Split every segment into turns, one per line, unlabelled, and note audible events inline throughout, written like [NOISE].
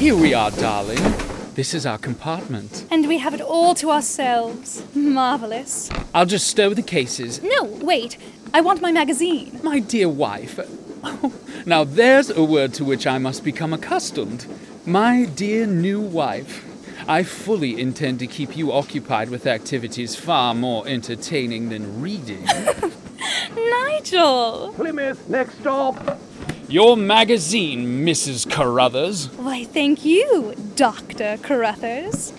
Here we are, darling. This is our compartment.
And we have it all to ourselves. Marvelous.
I'll just stow the cases.
No, wait. I want my magazine.
My dear wife. [LAUGHS] now there's a word to which I must become accustomed. My dear new wife. I fully intend to keep you occupied with activities far more entertaining than reading. [LAUGHS]
Nigel!
Plymouth, next stop.
Your magazine, Mrs. Carruthers.
Why, thank you, Dr. Carruthers.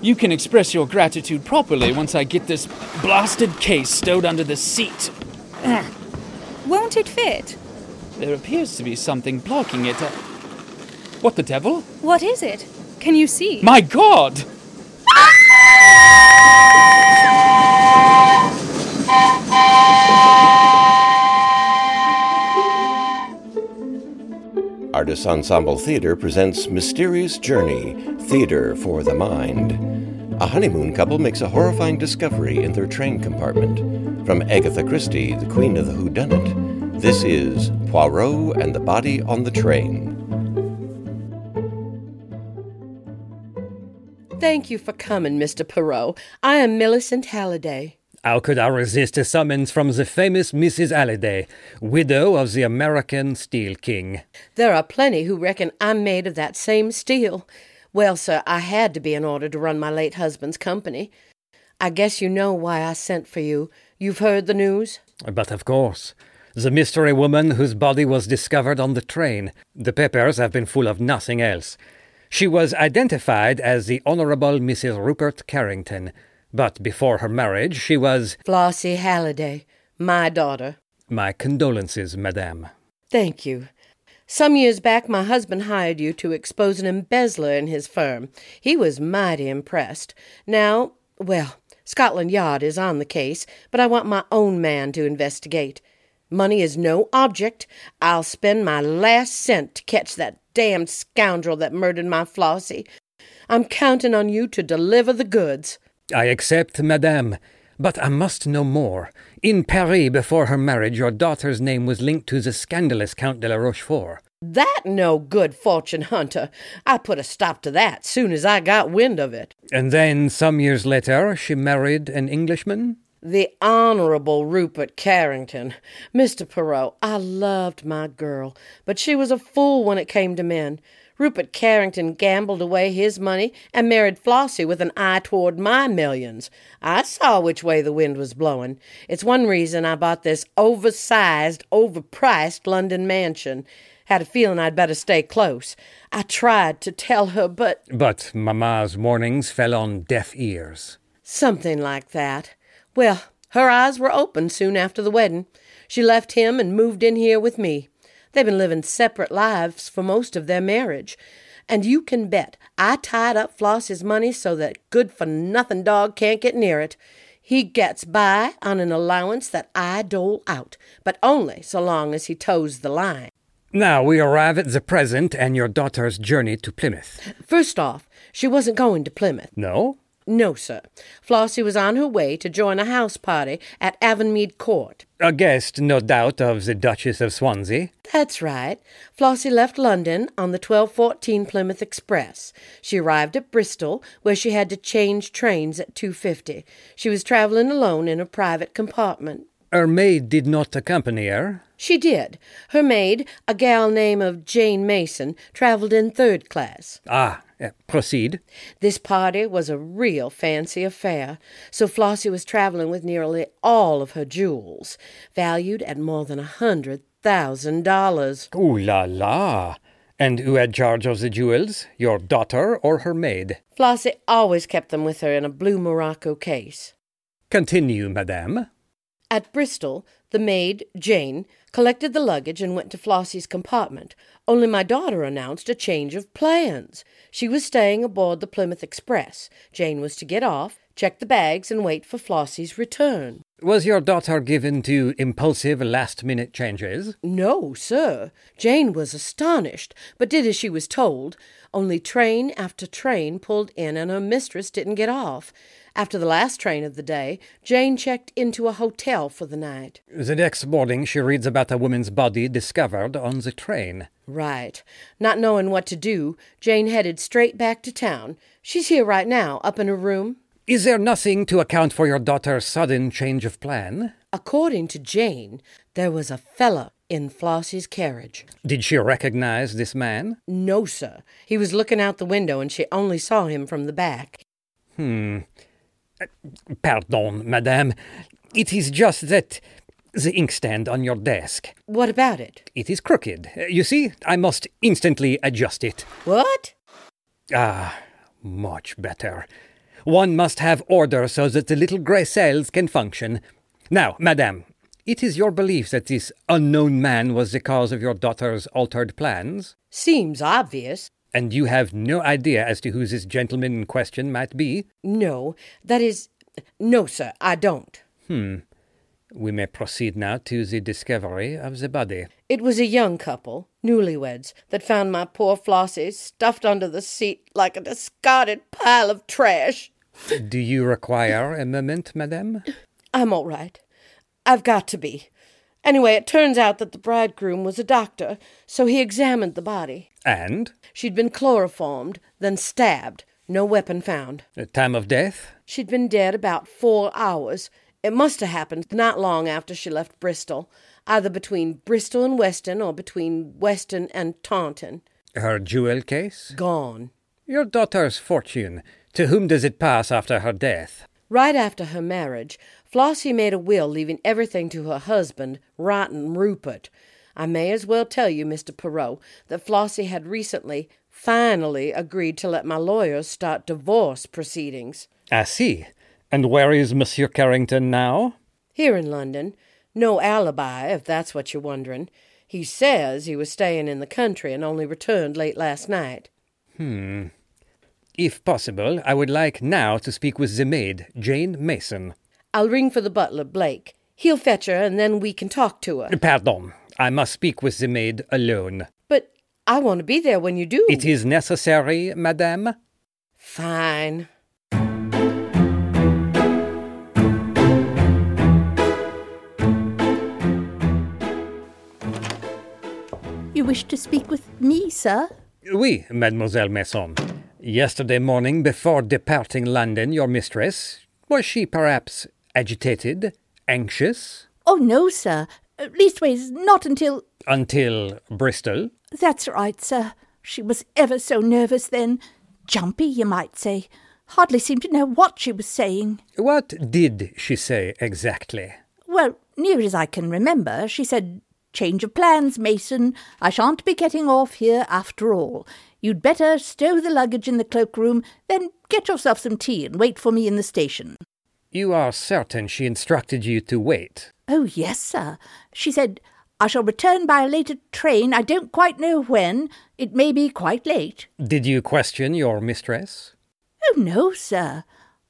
You can express your gratitude properly once I get this blasted case stowed under the seat.
Won't it fit?
There appears to be something blocking it. Uh, what the devil?
What is it? Can you see?
My God! [LAUGHS]
Artists Ensemble Theater presents Mysterious Journey Theater for the Mind. A honeymoon couple makes a horrifying discovery in their train compartment. From Agatha Christie, the Queen of the Whodunit, this is Poirot and the Body on the Train.
Thank you for coming, Mr. Poirot. I am Millicent Halliday.
How could I resist a summons from the famous Mrs. Halliday, widow of the American Steel King?
There are plenty who reckon I'm made of that same steel. Well, sir, I had to be in order to run my late husband's company. I guess you know why I sent for you. You've heard the news?
But of course. The mystery woman whose body was discovered on the train. The papers have been full of nothing else. She was identified as the Honorable Mrs. Rupert Carrington, but before her marriage she was
Flossie Halliday, my daughter.
My condolences, madame.
Thank you. Some years back, my husband hired you to expose an embezzler in his firm. He was mighty impressed. Now, well, Scotland Yard is on the case, but I want my own man to investigate. Money is no object. I'll spend my last cent to catch that damned scoundrel that murdered my Flossie. I'm counting on you to deliver the goods.
I accept, madame. But I must know more. In Paris, before her marriage, your daughter's name was linked to the scandalous Count de la Rochefort.
That no good fortune hunter. I put a stop to that soon as I got wind of it.
And then, some years later, she married an Englishman?
The Honorable Rupert Carrington. Mr. Poirot, I loved my girl, but she was a fool when it came to men. Rupert Carrington gambled away his money and married Flossie with an eye toward my millions. I saw which way the wind was blowing. It's one reason I bought this oversized, overpriced London mansion. Had a feeling I'd better stay close. I tried to tell her, but.
But Mamma's warnings fell on deaf ears.
Something like that. Well, her eyes were open soon after the wedding. She left him and moved in here with me. They've been living separate lives for most of their marriage. And you can bet I tied up Floss's money so that good for nothing dog can't get near it. He gets by on an allowance that I dole out, but only so long as he toes the line.
Now we arrive at the present and your daughter's journey to Plymouth.
First off, she wasn't going to Plymouth.
No?
No, sir. Flossie was on her way to join a house party at Avonmead Court.
A guest, no doubt, of the Duchess of Swansea.
That's right. Flossie left London on the 1214 Plymouth Express. She arrived at Bristol, where she had to change trains at 2.50. She was traveling alone in a private compartment.
Her maid did not accompany her.
She did. Her maid, a gal name of Jane Mason, traveled in third class.
Ah, uh, proceed.
This party was a real fancy affair, so Flossie was traveling with nearly all of her jewels, valued at more than a hundred thousand dollars.
Ooh la la! And who had charge of the jewels, your daughter or her maid?
Flossie always kept them with her in a blue morocco case.
Continue, madame.
At Bristol, the maid, Jane, collected the luggage and went to Flossie's compartment. Only my daughter announced a change of plans. She was staying aboard the Plymouth Express. Jane was to get off, check the bags, and wait for Flossie's return.
Was your daughter given to impulsive last minute changes?
No, sir. Jane was astonished, but did as she was told. Only train after train pulled in, and her mistress didn't get off. After the last train of the day, Jane checked into a hotel for the night.
The next morning, she reads about a woman's body discovered on the train.
Right. Not knowing what to do, Jane headed straight back to town. She's here right now, up in her room.
Is there nothing to account for your daughter's sudden change of plan?
According to Jane, there was a fella in Flossie's carriage.
Did she recognize this man?
No, sir. He was looking out the window and she only saw him from the back.
Hmm. Pardon, madame. It is just that the inkstand on your desk.
What about it?
It is crooked. You see, I must instantly adjust it.
What?
Ah, much better. One must have order so that the little grey cells can function. Now, madame, it is your belief that this unknown man was the cause of your daughter's altered plans?
Seems obvious.
And you have no idea as to who this gentleman in question might be?
No, that is. No, sir, I don't.
Hmm. We may proceed now to the discovery of the body.
It was a young couple, newlyweds, that found my poor Flossie stuffed under the seat like a discarded pile of trash.
Do you require a moment, madame?
I'm all right. I've got to be. Anyway, it turns out that the bridegroom was a doctor, so he examined the body.
And?
She'd been chloroformed, then stabbed. No weapon found.
The time of death?
She'd been dead about four hours. It must have happened not long after she left Bristol, either between Bristol and Weston or between Weston and Taunton.
Her jewel case?
Gone.
Your daughter's fortune. To whom does it pass after her death?
Right after her marriage, Flossie made a will leaving everything to her husband, Rotten Rupert. I may as well tell you, Mr. Poirot, that Flossie had recently, finally, agreed to let my lawyers start divorce proceedings.
I see. And where is Monsieur Carrington now?
Here in London. No alibi, if that's what you're wondering. He says he was staying in the country and only returned late last night.
Hmm. If possible, I would like now to speak with the maid, Jane Mason.
I'll ring for the butler, Blake. He'll fetch her, and then we can talk to her.
Pardon. I must speak with the maid alone.
But I want to be there when you do.
It is necessary, madame?
Fine.
You wish to speak with me, sir?
Oui, Mademoiselle Mason. Yesterday morning, before departing London, your mistress, was she perhaps agitated, anxious?
Oh, no, sir. Leastways, not until.
Until Bristol?
That's right, sir. She was ever so nervous then. Jumpy, you might say. Hardly seemed to know what she was saying.
What did she say exactly?
Well, near as I can remember, she said, Change of plans, Mason. I shan't be getting off here after all. You'd better stow the luggage in the cloakroom, then get yourself some tea and wait for me in the station.
You are certain she instructed you to wait?
Oh, yes, sir. She said, I shall return by a later train. I don't quite know when. It may be quite late.
Did you question your mistress?
Oh, no, sir.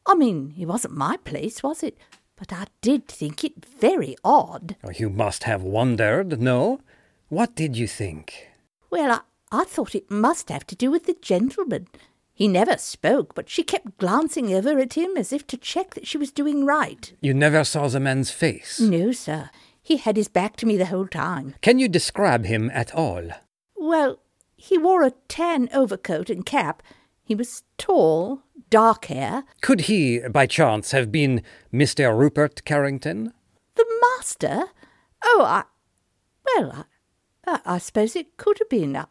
I mean, it wasn't my place, was it? But I did think it very odd.
Oh, You must have wondered, no? What did you think?
Well, I, I thought it must have to do with the gentleman. He never spoke, but she kept glancing over at him as if to check that she was doing right.
You never saw the man's face?
No, sir. He had his back to me the whole time.
Can you describe him at all?
Well, he wore a tan overcoat and cap. He was tall, dark hair.
Could he, by chance, have been Mr. Rupert Carrington?
The master? Oh, I. Well, I, I, I suppose it could have been. I,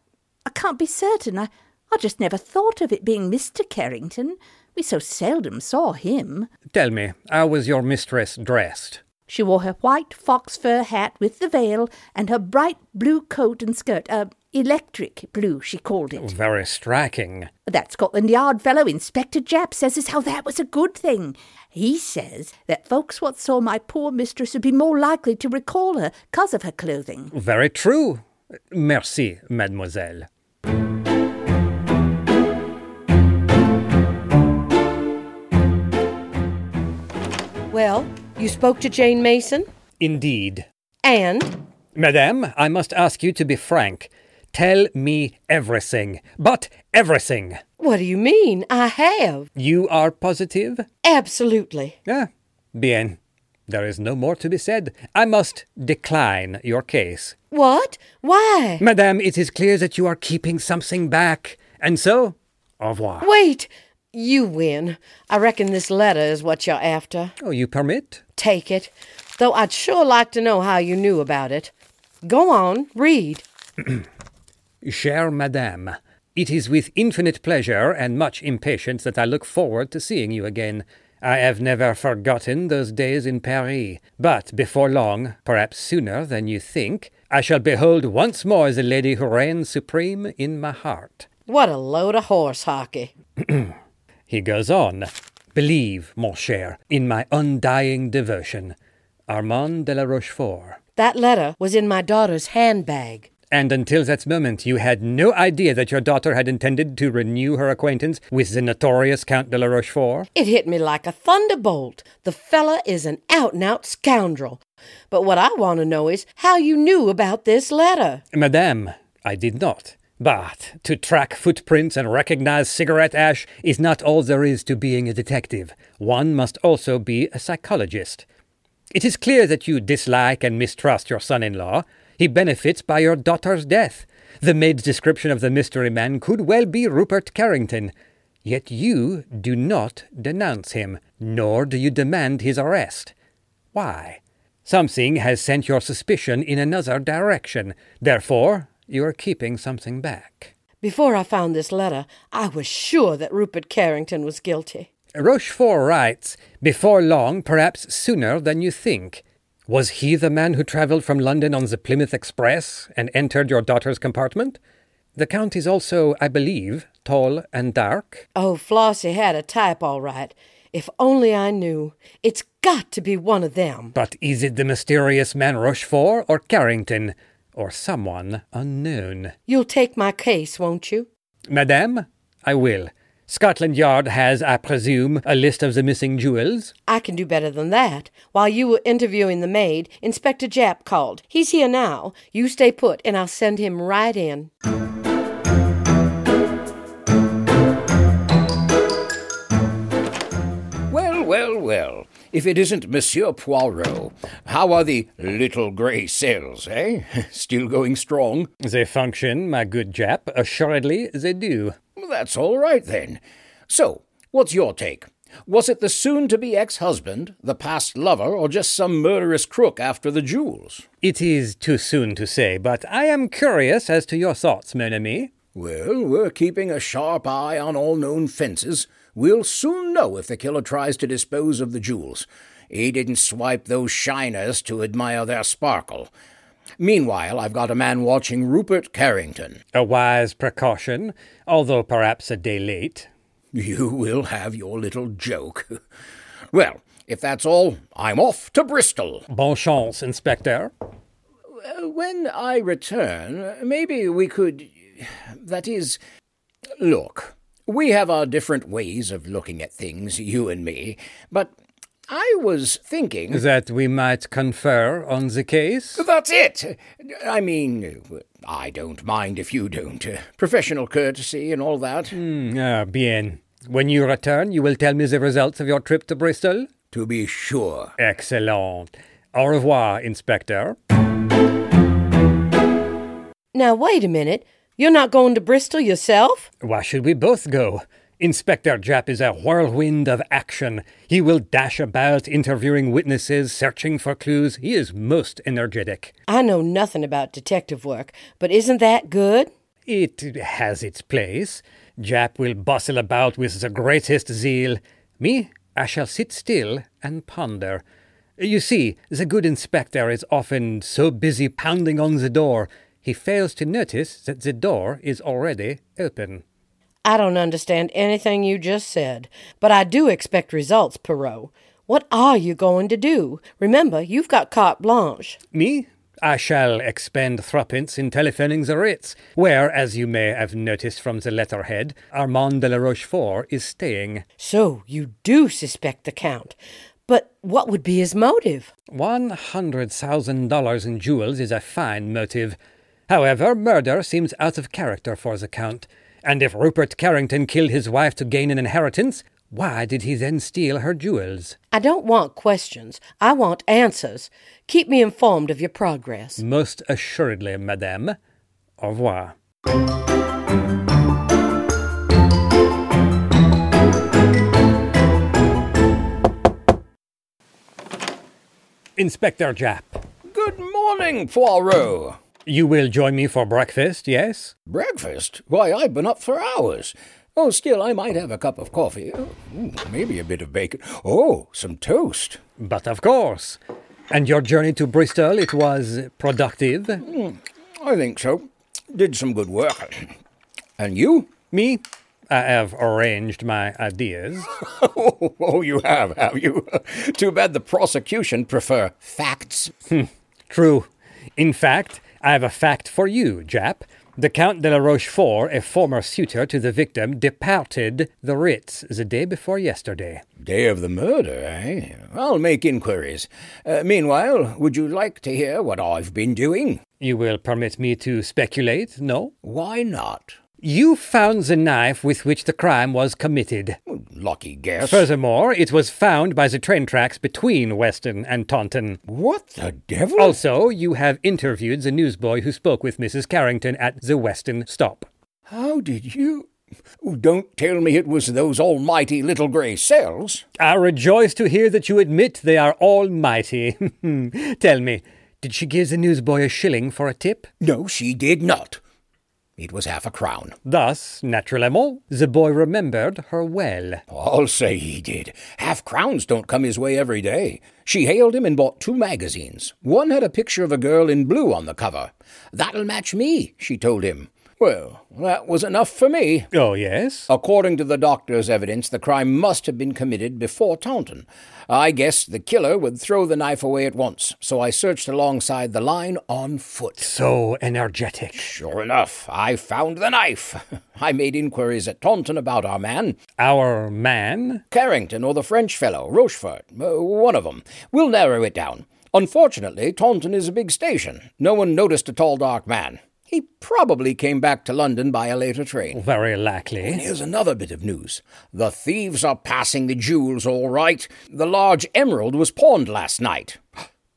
I can't be certain. I, I just never thought of it being Mr. Carrington. We so seldom saw him.
Tell me, how was your mistress dressed?
She wore her white fox fur hat with the veil and her bright blue coat and skirt. Uh, electric blue, she called it.
Very striking.
That Scotland Yard fellow, Inspector Japp, says as how that was a good thing. He says that folks what saw my poor mistress would be more likely to recall her 'cause of her clothing.
Very true. Merci, mademoiselle.
Well, you spoke to Jane Mason?
Indeed.
And?
Madame, I must ask you to be frank. Tell me everything. But everything.
What do you mean? I have.
You are positive?
Absolutely.
Ah, bien. There is no more to be said. I must decline your case.
What? Why?
Madame, it is clear that you are keeping something back. And so, au revoir.
Wait! You win. I reckon this letter is what you're after.
Oh, you permit?
Take it. Though I'd sure like to know how you knew about it. Go on, read. [CLEARS THROAT]
Chère Madame, it is with infinite pleasure and much impatience that I look forward to seeing you again. I have never forgotten those days in Paris, but before long, perhaps sooner than you think, I shall behold once more the lady who reigns supreme in my heart.
What a load of horse hockey. [CLEARS THROAT]
He goes on. Believe, mon cher, in my undying devotion. Armand de la Rochefort.
That letter was in my daughter's handbag.
And until that moment, you had no idea that your daughter had intended to renew her acquaintance with the notorious Count de la Rochefort?
It hit me like a thunderbolt. The fella is an out and out scoundrel. But what I want to know is how you knew about this letter.
Madame, I did not. But to track footprints and recognize cigarette ash is not all there is to being a detective. One must also be a psychologist. It is clear that you dislike and mistrust your son in law. He benefits by your daughter's death. The maid's description of the mystery man could well be Rupert Carrington. Yet you do not denounce him, nor do you demand his arrest. Why? Something has sent your suspicion in another direction. Therefore, you are keeping something back.
Before I found this letter, I was sure that Rupert Carrington was guilty.
Rochefort writes, Before long, perhaps sooner than you think. Was he the man who travelled from London on the Plymouth Express and entered your daughter's compartment? The Count is also, I believe, tall and dark.
Oh, Flossie had a type all right. If only I knew. It's got to be one of them.
But is it the mysterious man Rochefort or Carrington, or someone unknown?
You'll take my case, won't you?
Madame, I will. Scotland Yard has, I presume, a list of the missing jewels?
I can do better than that. While you were interviewing the maid, Inspector Japp called. He's here now. You stay put, and I'll send him right in.
Well, well, well. If it isn't Monsieur Poirot, how are the little grey cells, eh? [LAUGHS] Still going strong?
They function, my good Japp. Assuredly, they do.
That's all right then. So, what's your take? Was it the soon to be ex husband, the past lover, or just some murderous crook after the jewels?
It is too soon to say, but I am curious as to your thoughts, mon ami.
Well, we're keeping a sharp eye on all known fences. We'll soon know if the killer tries to dispose of the jewels. He didn't swipe those shiners to admire their sparkle. Meanwhile, I've got a man watching Rupert Carrington.
A wise precaution, although perhaps a day late.
You will have your little joke. well, if that's all, I'm off to Bristol.
Bon chance, Inspector.
Uh, When I return, maybe we could. That is. Look, we have our different ways of looking at things, you and me, but I was thinking.
That we might confer on the case?
That's it! I mean, I don't mind if you don't. Professional courtesy and all that.
Hmm, ah, bien. When you return, you will tell me the results of your trip to Bristol?
To be sure.
Excellent. Au revoir, Inspector.
Now, wait a minute. You're not going to Bristol yourself?
Why should we both go? Inspector Japp is a whirlwind of action. He will dash about interviewing witnesses, searching for clues. He is most energetic.
I know nothing about detective work, but isn't that good?
It has its place. Japp will bustle about with the greatest zeal. Me, I shall sit still and ponder. You see, the good inspector is often so busy pounding on the door, he fails to notice that the door is already open.
I don't understand anything you just said, but I do expect results, Poirot. What are you going to do? Remember, you've got carte blanche.
Me? I shall expend threepence in telephoning the Ritz, where, as you may have noticed from the letterhead, Armand de la Rochefort is staying.
So you do suspect the Count. But what would be his motive?
One hundred thousand dollars in jewels is a fine motive. However, murder seems out of character for the Count, and if Rupert Carrington killed his wife to gain an inheritance, why did he then steal her jewels?
I don't want questions. I want answers. Keep me informed of your progress.
Most assuredly, madame. Au revoir. Inspector Japp,
Good morning, Poirot.
You will join me for breakfast, yes?
Breakfast? Why, I've been up for hours. Oh, still, I might have a cup of coffee. Oh, ooh, maybe a bit of bacon. Oh, some toast.
But of course. And your journey to Bristol, it was productive?
Hmm, I think so. Did some good work. [CLEARS THROAT] And you?
Me? I have arranged my ideas.
Oh, [LAUGHS] oh, you have, have you? [LAUGHS] Too bad the prosecution prefer facts.
Hmm, true. In fact, I have a fact for you, Japp. The Count de la Rochefort, a former suitor to the victim, departed the Ritz the day before yesterday.
Day of the murder, eh? I'll make inquiries. Uh, meanwhile, would you like to hear what I've been doing?
You will permit me to speculate, no?
Why not?
You found the knife with which the crime was committed.
Lucky guess.
Furthermore, it was found by the train tracks between Weston and Taunton.
What the devil?
Also, you have interviewed the newsboy who spoke with Mrs. Carrington at the Weston stop.
How did you? Don't tell me it was those almighty little grey cells.
I rejoice to hear that you admit they are almighty. [LAUGHS] Tell me, did she give the newsboy a shilling for a tip?
No, she did not. It was half a crown.
Thus, naturellement, the boy remembered her well.
I'll say he did. Half crowns don't come his way every day. She hailed him and bought two magazines. One had a picture of a girl in blue on the cover. That'll match me, she told him. Well, that was enough for me.
Oh, yes?
According to the doctor's evidence, the crime must have been committed before Taunton. I guessed the killer would throw the knife away at once, so I searched alongside the line on foot.
So energetic.
Sure enough, I found the knife. [LAUGHS] I made inquiries at Taunton about our man.
Our man?
Carrington or the French fellow, Rochefort, uh, one of them. We'll narrow it down. Unfortunately, Taunton is a big station. No one noticed a tall, dark man. He probably came back to London by a later train.
Very oh,
And
likely.
here's another bit of news. The thieves are passing the jewels all right. The large emerald was pawned last night.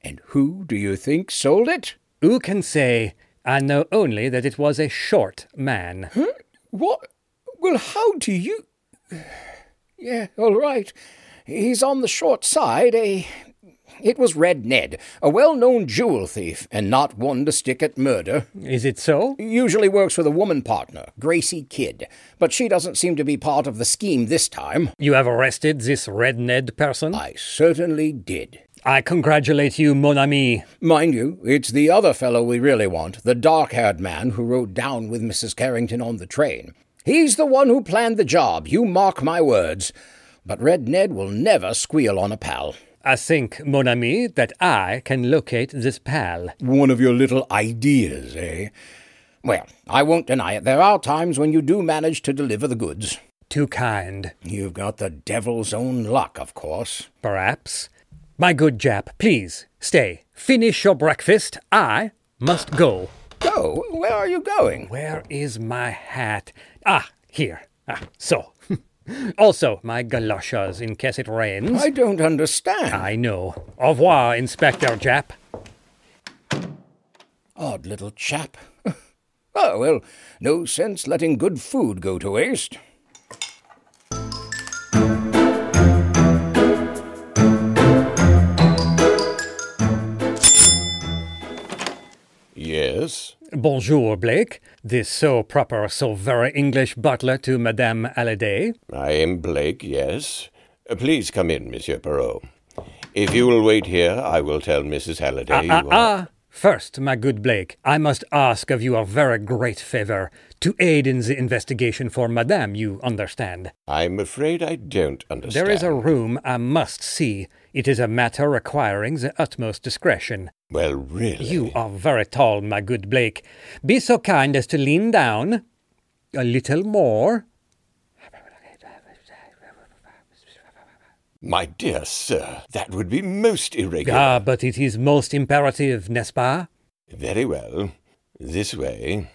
And who do you think sold it?
Who can say? I know only that it was a short man. Hmm?
What? Well, how do you. [SIGHS] Yeah, all right. He's on the short side. A. It was Red Ned, a well known jewel thief, and not one to stick at murder.
Is it so?
Usually works with a woman partner, Gracie Kidd, but she doesn't seem to be part of the scheme this time.
You have arrested this red Ned person?
I certainly did.
I congratulate you, mon ami.
Mind you, it's the other fellow we really want, the dark haired man who rode down with Mrs. Carrington on the train. He's the one who planned the job, you mark my words. But Red Ned will never squeal on a pal.
I think, mon ami, that I can locate this pal.
One of your little ideas, eh? Well, I won't deny it. There are times when you do manage to deliver the goods.
Too kind,
You've got the devil's own luck, of course.
perhaps. My good Japp, please, stay. Finish your breakfast. I must go.
Go? Where are you going?
Where is my hat? Ah, here. Ah, so. [LAUGHS] also, my galoshes in case it rains.
I don't understand.
I know. Au revoir, Inspector Japp.
Odd little chap. oh, [LAUGHS] well, no sense letting good food go to waste.
Yes?
Bonjour, Blake. This so proper, so very English butler to Madame Halliday.
I am Blake, yes. Uh, Please come in, Monsieur Poirot. If you will wait here, I will tell Mrs. Halliday
Ah,
you are.
ah. First, my good Blake, I must ask of you a very great favor to aid in the investigation for Madame, you understand.
I'm afraid I don't understand.
There is a room I must see. It is a matter requiring the utmost discretion.
Well, really.
You are very tall, my good Blake. Be so kind as to lean down. A little more.
My dear sir, that would be most irregular.
Ah, but it is most imperative, n'est-ce pas?
Very well. This way.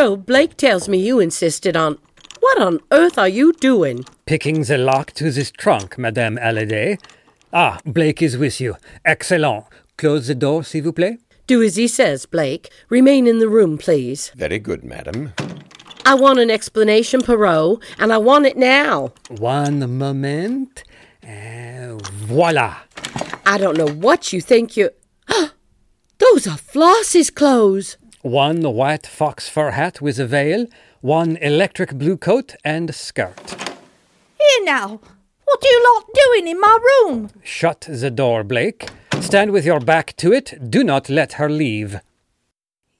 Poirot, Blake tells me you insisted on. What on earth are you doing?
Picking the lock to this trunk, Madame Halliday. Ah, Blake is with you. Excellent. Close the door, s'il vous plaît.
Do as he says, Blake. Remain in the room, please.
Very good, madam.
I want an explanation, Poirot, and I want it now.
One moment. Uh, voila.
I don't know what you think you. [GASPS] Those are Floss's clothes.
One white fox fur hat with a veil, one electric blue coat and skirt.
Here now, what are you lot doing in my room?
Shut the door, Blake. Stand with your back to it. Do not let her leave.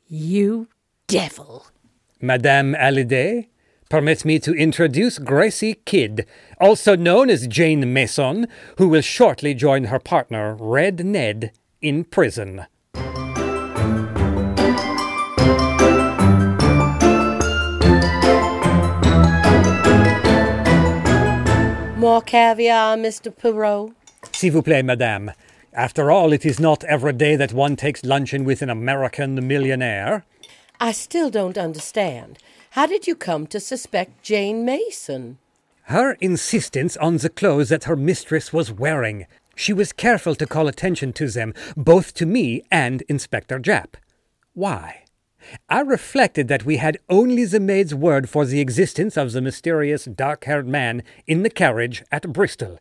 You devil.
Madame Halliday, permit me to introduce Gracie Kidd, also known as Jane Mason, who will shortly join her partner, Red Ned, in prison.
More caviar, Mr. Poirot.
S'il vous plaît, madame. After all, it is not every day that one takes luncheon with an American millionaire.
I still don't understand. How did you come to suspect Jane Mason?
Her insistence on the clothes that her mistress was wearing. She was careful to call attention to them, both to me and Inspector Japp. Why? I reflected that we had only the maid's word for the existence of the mysterious dark haired man in the carriage at Bristol.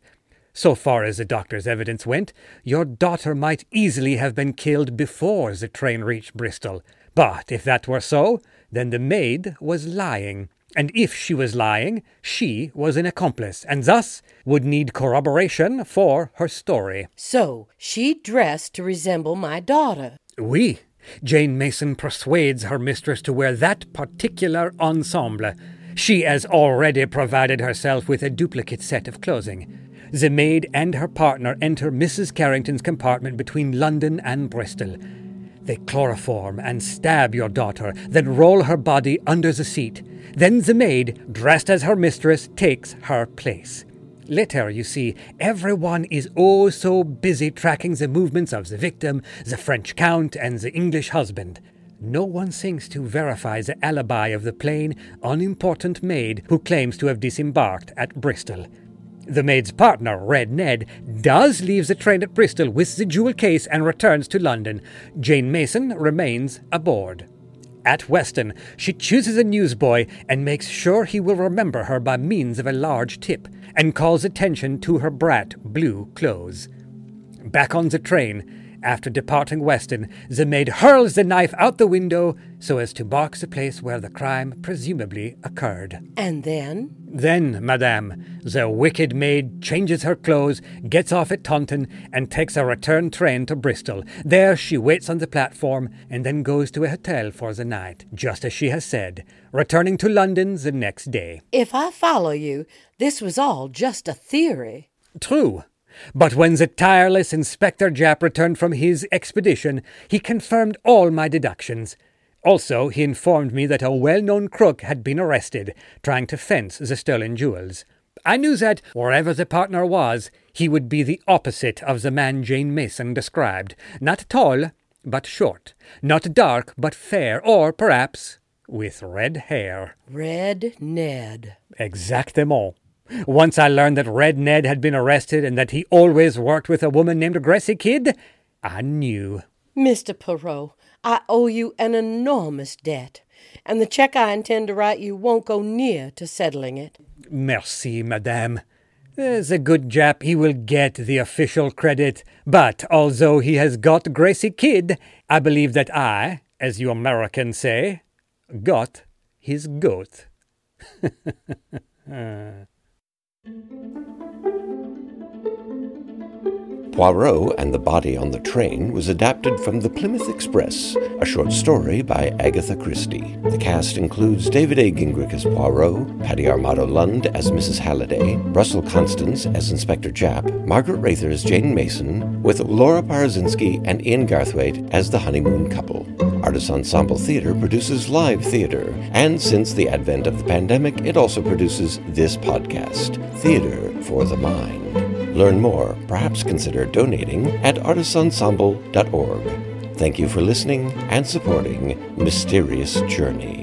So far as the doctor's evidence went, your daughter might easily have been killed before the train reached Bristol. But if that were so, then the maid was lying. And if she was lying, she was an accomplice, and thus would need corroboration for her story.
So, she dressed to resemble my daughter.
Oui, Jane Mason persuades her mistress to wear that particular ensemble. She has already provided herself with a duplicate set of clothing. The maid and her partner enter Mrs. Carrington's compartment between London and Bristol. They chloroform and stab your daughter, then roll her body under the seat. Then the maid, dressed as her mistress, takes her place. Later, you see, everyone is oh so busy tracking the movements of the victim, the French count, and the English husband. No one thinks to verify the alibi of the plain, unimportant maid who claims to have disembarked at Bristol. The maid's partner, Red Ned, does leave the train at Bristol with the jewel case and returns to London. Jane Mason remains aboard. At Weston, she chooses a newsboy and makes sure he will remember her by means of a large tip, and calls attention to her brat blue clothes. Back on the train, after departing Weston, the maid hurls the knife out the window so as to mark the place where the crime presumably occurred.
And then?
Then, madame, the wicked maid changes her clothes, gets off at Taunton, and takes a return train to Bristol. There she waits on the platform and then goes to a hotel for the night, just as she has said, returning to London the next day.
If I follow you, this was all just a theory.
True. But when the tireless Inspector Japp returned from his expedition, he confirmed all my deductions. Also, he informed me that a well known crook had been arrested, trying to fence the stolen jewels. I knew that, wherever the partner was, he would be the opposite of the man Jane Mason described. Not tall, but short. Not dark, but fair, or perhaps with red hair.
Red Ned.
Exactement. Once I learned that Red Ned had been arrested and that he always worked with a woman named Gracie Kidd, I knew.
Mr. Poirot, I owe you an enormous debt, and the check I intend to write you won't go near to settling it.
Merci, madame. As a good Japp, he will get the official credit, but although he has got Gracie Kidd, I believe that I, as you Americans say, got his goat. [LAUGHS]
Poirot and the Body on the Train was adapted from The Plymouth Express, a short story by Agatha Christie. The cast includes David A. Gingrich as Poirot, Patty Armato Lund as Mrs. Halliday, Russell Constance as Inspector Japp, Margaret Rather as Jane Mason, with Laura Parazinski and Ian Garthwaite as the honeymoon couple. Artist Ensemble Theater produces live theater, and since the advent of the pandemic, it also produces this podcast, Theater for the Mind. Learn more, perhaps consider donating at artistensemble.org. Thank you for listening and supporting Mysterious Journey.